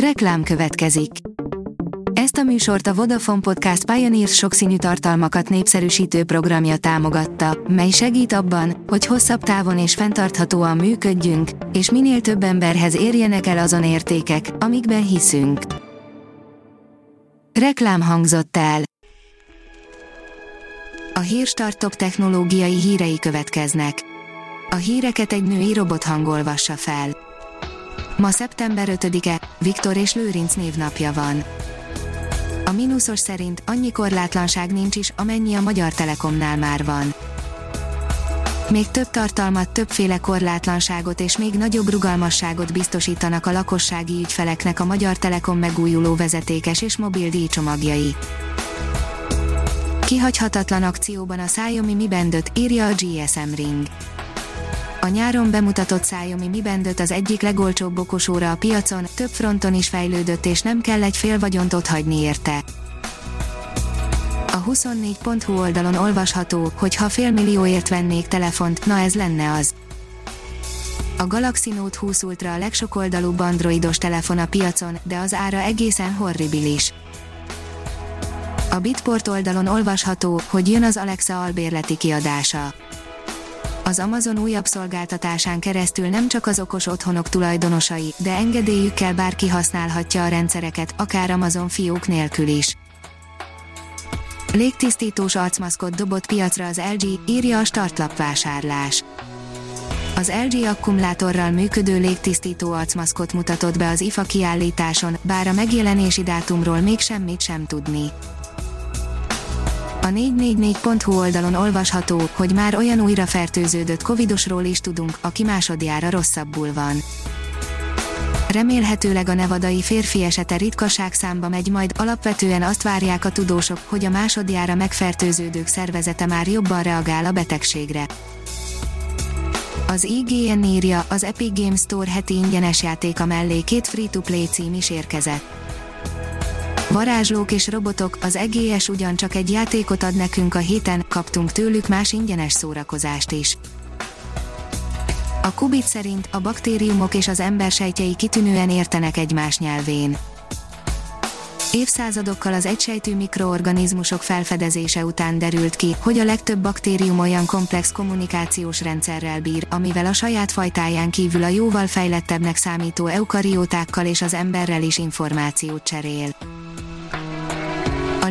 Reklám következik. Ezt a műsort a Vodafone Podcast Pioneers sokszínű tartalmakat népszerűsítő programja támogatta, mely segít abban, hogy hosszabb távon és fenntarthatóan működjünk, és minél több emberhez érjenek el azon értékek, amikben hiszünk. Reklám hangzott el. A Hírstart technológiai hírei következnek. A híreket egy női robot hangolvassa fel. Ma szeptember 5-e, Viktor és Lőrinc névnapja van. A mínuszos szerint annyi korlátlanság nincs is, amennyi a Magyar Telekomnál már van. Még több tartalmat, többféle korlátlanságot és még nagyobb rugalmasságot biztosítanak a lakossági ügyfeleknek a Magyar Telekom megújuló vezetékes és mobil díjcsomagjai. Kihagyhatatlan akcióban a Xiaomi Mi Band 5, írja a GSM Ring a nyáron bemutatott Xiaomi Mi Band 5 az egyik legolcsóbb okosóra a piacon, több fronton is fejlődött és nem kell egy fél vagyont ott hagyni érte. A 24.hu oldalon olvasható, hogy ha fél millióért vennék telefont, na ez lenne az. A Galaxy Note 20 Ultra a legsokoldalúbb androidos telefon a piacon, de az ára egészen horribilis. A Bitport oldalon olvasható, hogy jön az Alexa albérleti kiadása az Amazon újabb szolgáltatásán keresztül nem csak az okos otthonok tulajdonosai, de engedélyükkel bárki használhatja a rendszereket, akár Amazon fiók nélkül is. Légtisztítós arcmaszkot dobott piacra az LG, írja a startlap vásárlás. Az LG akkumulátorral működő légtisztító arcmaszkot mutatott be az IFA kiállításon, bár a megjelenési dátumról még semmit sem tudni. A 444.hu oldalon olvasható, hogy már olyan újra fertőződött covidosról is tudunk, aki másodjára rosszabbul van. Remélhetőleg a nevadai férfi esete ritkaság számba megy majd, alapvetően azt várják a tudósok, hogy a másodjára megfertőződők szervezete már jobban reagál a betegségre. Az IGN írja, az Epic Games Store heti ingyenes játéka mellé két free-to-play cím is érkezett Varázslók és robotok, az EGS ugyancsak egy játékot ad nekünk a héten, kaptunk tőlük más ingyenes szórakozást is. A Kubit szerint a baktériumok és az ember sejtjei kitűnően értenek egymás nyelvén. Évszázadokkal az egysejtű mikroorganizmusok felfedezése után derült ki, hogy a legtöbb baktérium olyan komplex kommunikációs rendszerrel bír, amivel a saját fajtáján kívül a jóval fejlettebbnek számító eukariótákkal és az emberrel is információt cserél.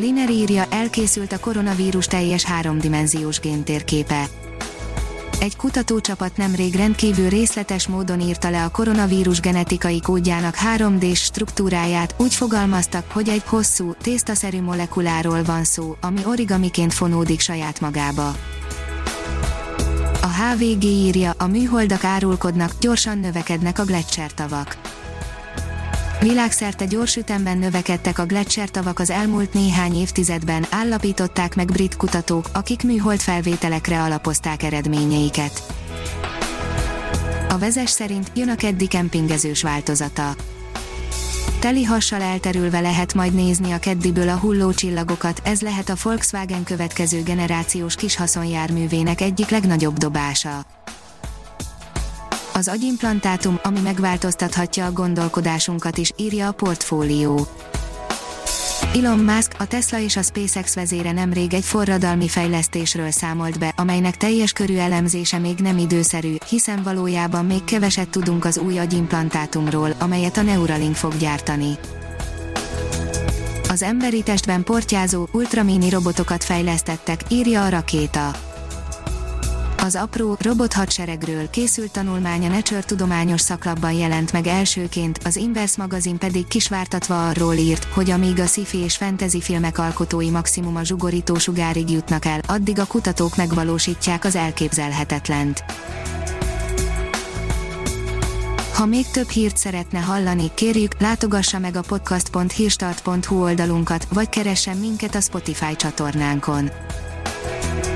Liner írja, elkészült a koronavírus teljes háromdimenziós géntérképe. Egy kutatócsapat nemrég rendkívül részletes módon írta le a koronavírus genetikai kódjának 3D-s struktúráját, úgy fogalmaztak, hogy egy hosszú, tésztaszerű molekuláról van szó, ami origamiként fonódik saját magába. A HVG írja, a műholdak árulkodnak, gyorsan növekednek a tavak Világszerte gyors ütemben növekedtek a tavak az elmúlt néhány évtizedben, állapították meg brit kutatók, akik műhold felvételekre alapozták eredményeiket. A vezes szerint jön a keddi kempingezős változata. Teli hassal elterülve lehet majd nézni a keddiből a hulló csillagokat, ez lehet a Volkswagen következő generációs kishaszonjárművének egyik legnagyobb dobása az agyimplantátum, ami megváltoztathatja a gondolkodásunkat is, írja a portfólió. Elon Musk, a Tesla és a SpaceX vezére nemrég egy forradalmi fejlesztésről számolt be, amelynek teljes körű elemzése még nem időszerű, hiszen valójában még keveset tudunk az új agyimplantátumról, amelyet a Neuralink fog gyártani. Az emberi testben portyázó, ultramini robotokat fejlesztettek, írja a rakéta. Az apró robot hadseregről készült tanulmánya Nature tudományos szaklapban jelent meg elsőként, az Inverse magazin pedig kisvártatva arról írt, hogy amíg a sci és fantasy filmek alkotói maximum a zsugorító sugárig jutnak el, addig a kutatók megvalósítják az elképzelhetetlent. Ha még több hírt szeretne hallani, kérjük, látogassa meg a podcast.hírstart.hu oldalunkat, vagy keressen minket a Spotify csatornánkon